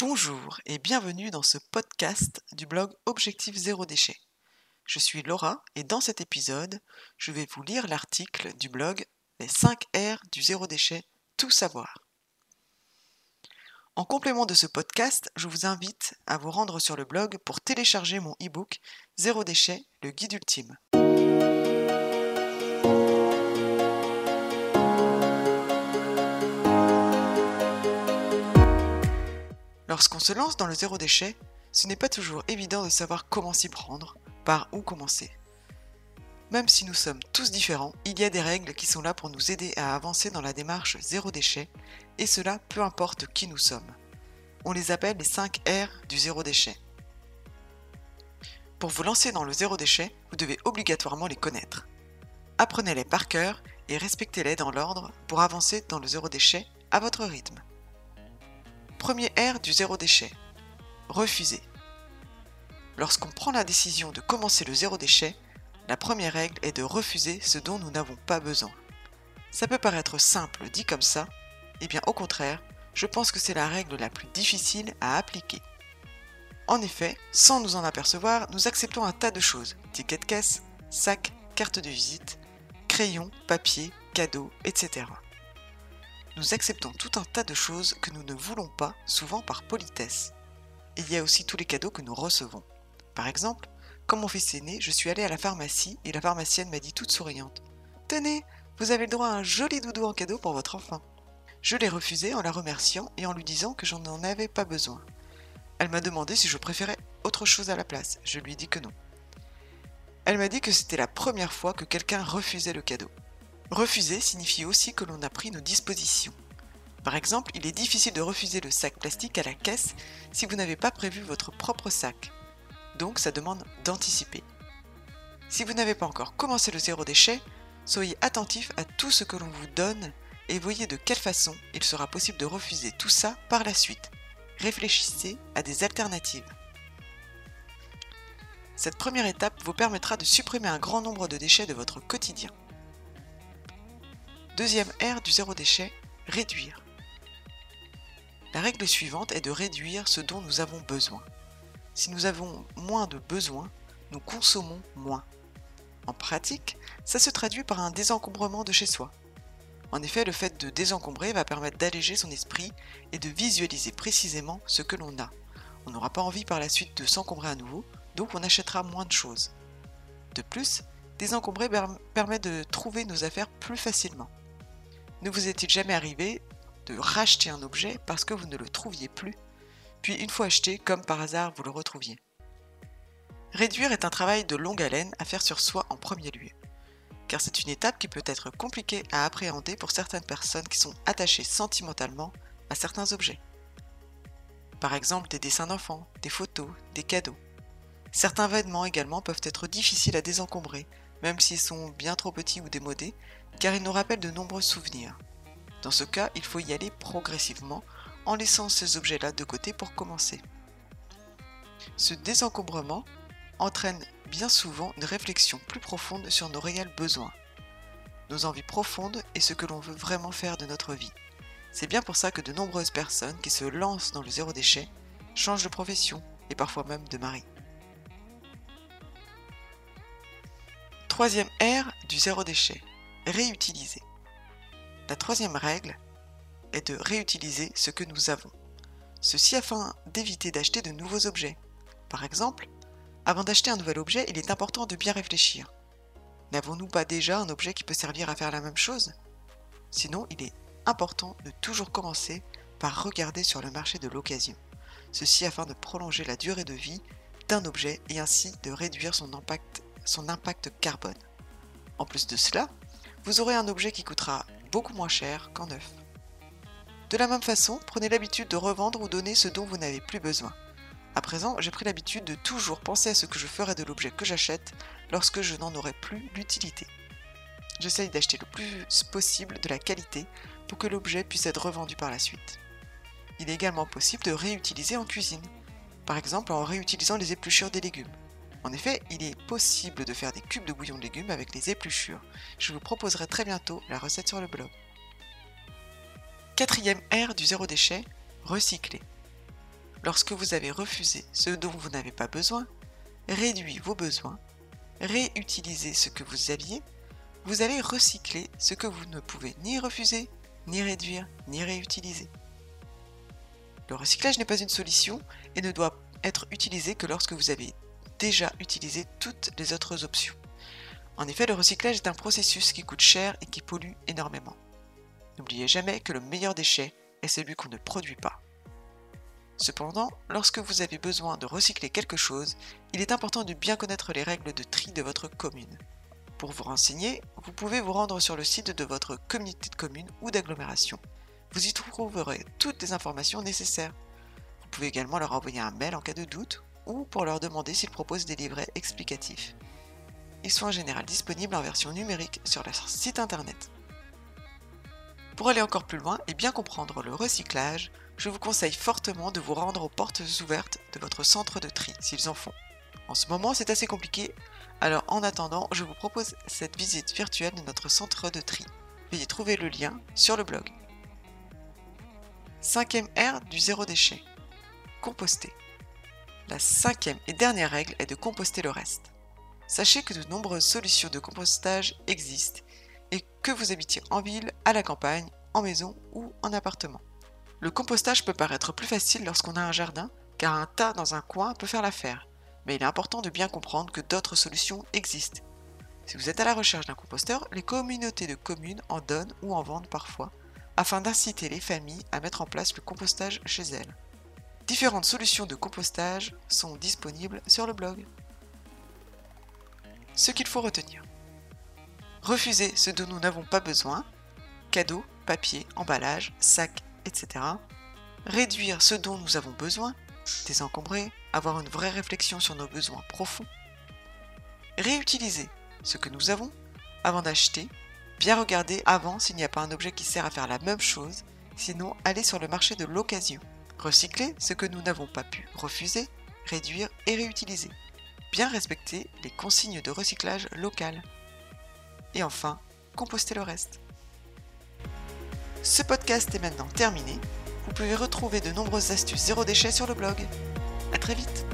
Bonjour et bienvenue dans ce podcast du blog Objectif Zéro Déchet. Je suis Laura et dans cet épisode, je vais vous lire l'article du blog Les 5 R du zéro déchet, tout savoir. En complément de ce podcast, je vous invite à vous rendre sur le blog pour télécharger mon e-book Zéro déchet, le guide ultime. Lorsqu'on se lance dans le zéro déchet, ce n'est pas toujours évident de savoir comment s'y prendre, par où commencer. Même si nous sommes tous différents, il y a des règles qui sont là pour nous aider à avancer dans la démarche zéro déchet, et cela peu importe qui nous sommes. On les appelle les 5 R du zéro déchet. Pour vous lancer dans le zéro déchet, vous devez obligatoirement les connaître. Apprenez-les par cœur et respectez-les dans l'ordre pour avancer dans le zéro déchet à votre rythme. Premier R du zéro déchet. Refuser. Lorsqu'on prend la décision de commencer le zéro déchet, la première règle est de refuser ce dont nous n'avons pas besoin. Ça peut paraître simple dit comme ça, et eh bien au contraire, je pense que c'est la règle la plus difficile à appliquer. En effet, sans nous en apercevoir, nous acceptons un tas de choses, tickets de caisse, sacs, carte de visite, crayons, papier, cadeaux, etc nous acceptons tout un tas de choses que nous ne voulons pas, souvent par politesse. Il y a aussi tous les cadeaux que nous recevons. Par exemple, quand mon fils est né, je suis allée à la pharmacie et la pharmacienne m'a dit toute souriante Tenez, vous avez le droit à un joli doudou en cadeau pour votre enfant. Je l'ai refusé en la remerciant et en lui disant que j'en en avais pas besoin. Elle m'a demandé si je préférais autre chose à la place. Je lui ai dit que non. Elle m'a dit que c'était la première fois que quelqu'un refusait le cadeau. Refuser signifie aussi que l'on a pris nos dispositions. Par exemple, il est difficile de refuser le sac plastique à la caisse si vous n'avez pas prévu votre propre sac. Donc ça demande d'anticiper. Si vous n'avez pas encore commencé le zéro déchet, soyez attentif à tout ce que l'on vous donne et voyez de quelle façon il sera possible de refuser tout ça par la suite. Réfléchissez à des alternatives. Cette première étape vous permettra de supprimer un grand nombre de déchets de votre quotidien. Deuxième R du zéro déchet, réduire. La règle suivante est de réduire ce dont nous avons besoin. Si nous avons moins de besoins, nous consommons moins. En pratique, ça se traduit par un désencombrement de chez soi. En effet, le fait de désencombrer va permettre d'alléger son esprit et de visualiser précisément ce que l'on a. On n'aura pas envie par la suite de s'encombrer à nouveau, donc on achètera moins de choses. De plus, désencombrer permet de trouver nos affaires plus facilement. Ne vous est-il jamais arrivé de racheter un objet parce que vous ne le trouviez plus, puis une fois acheté, comme par hasard, vous le retrouviez? Réduire est un travail de longue haleine à faire sur soi en premier lieu, car c'est une étape qui peut être compliquée à appréhender pour certaines personnes qui sont attachées sentimentalement à certains objets. Par exemple des dessins d'enfants, des photos, des cadeaux. Certains vêtements également peuvent être difficiles à désencombrer, même s'ils sont bien trop petits ou démodés, car ils nous rappellent de nombreux souvenirs. Dans ce cas, il faut y aller progressivement en laissant ces objets-là de côté pour commencer. Ce désencombrement entraîne bien souvent une réflexion plus profonde sur nos réels besoins, nos envies profondes et ce que l'on veut vraiment faire de notre vie. C'est bien pour ça que de nombreuses personnes qui se lancent dans le zéro déchet changent de profession et parfois même de mari. Troisième R du zéro déchet, réutiliser. La troisième règle est de réutiliser ce que nous avons. Ceci afin d'éviter d'acheter de nouveaux objets. Par exemple, avant d'acheter un nouvel objet, il est important de bien réfléchir. N'avons-nous pas déjà un objet qui peut servir à faire la même chose? Sinon, il est important de toujours commencer par regarder sur le marché de l'occasion. Ceci afin de prolonger la durée de vie d'un objet et ainsi de réduire son impact, son impact carbone. En plus de cela, vous aurez un objet qui coûtera beaucoup moins cher qu'en neuf. De la même façon, prenez l'habitude de revendre ou donner ce dont vous n'avez plus besoin. À présent, j'ai pris l'habitude de toujours penser à ce que je ferai de l'objet que j'achète lorsque je n'en aurai plus l'utilité. J'essaye d'acheter le plus possible de la qualité pour que l'objet puisse être revendu par la suite. Il est également possible de réutiliser en cuisine, par exemple en réutilisant les épluchures des légumes. En effet, il est possible de faire des cubes de bouillon de légumes avec les épluchures. Je vous proposerai très bientôt la recette sur le blog. Quatrième R du zéro déchet, recycler. Lorsque vous avez refusé ce dont vous n'avez pas besoin, réduit vos besoins, réutilisé ce que vous aviez, vous allez recycler ce que vous ne pouvez ni refuser, ni réduire, ni réutiliser. Le recyclage n'est pas une solution et ne doit être utilisé que lorsque vous avez déjà utilisé toutes les autres options. En effet, le recyclage est un processus qui coûte cher et qui pollue énormément. N'oubliez jamais que le meilleur déchet est celui qu'on ne produit pas. Cependant, lorsque vous avez besoin de recycler quelque chose, il est important de bien connaître les règles de tri de votre commune. Pour vous renseigner, vous pouvez vous rendre sur le site de votre communauté de communes ou d'agglomération. Vous y trouverez toutes les informations nécessaires. Vous pouvez également leur envoyer un mail en cas de doute ou pour leur demander s'ils proposent des livrets explicatifs. Ils sont en général disponibles en version numérique sur leur site internet. Pour aller encore plus loin et bien comprendre le recyclage, je vous conseille fortement de vous rendre aux portes ouvertes de votre centre de tri, s'ils en font. En ce moment, c'est assez compliqué, alors en attendant, je vous propose cette visite virtuelle de notre centre de tri. Veuillez trouver le lien sur le blog. Cinquième R du zéro déchet. Composter. La cinquième et dernière règle est de composter le reste. Sachez que de nombreuses solutions de compostage existent et que vous habitiez en ville, à la campagne, en maison ou en appartement. Le compostage peut paraître plus facile lorsqu'on a un jardin, car un tas dans un coin peut faire l'affaire, mais il est important de bien comprendre que d'autres solutions existent. Si vous êtes à la recherche d'un composteur, les communautés de communes en donnent ou en vendent parfois, afin d'inciter les familles à mettre en place le compostage chez elles. Différentes solutions de compostage sont disponibles sur le blog. Ce qu'il faut retenir. Refuser ce dont nous n'avons pas besoin, cadeaux, papier, emballage, sacs, etc. Réduire ce dont nous avons besoin, désencombrer, avoir une vraie réflexion sur nos besoins profonds. Réutiliser ce que nous avons avant d'acheter, bien regarder avant s'il n'y a pas un objet qui sert à faire la même chose, sinon aller sur le marché de l'occasion. Recycler ce que nous n'avons pas pu refuser, réduire et réutiliser. Bien respecter les consignes de recyclage local. Et enfin, composter le reste. Ce podcast est maintenant terminé. Vous pouvez retrouver de nombreuses astuces zéro déchet sur le blog. A très vite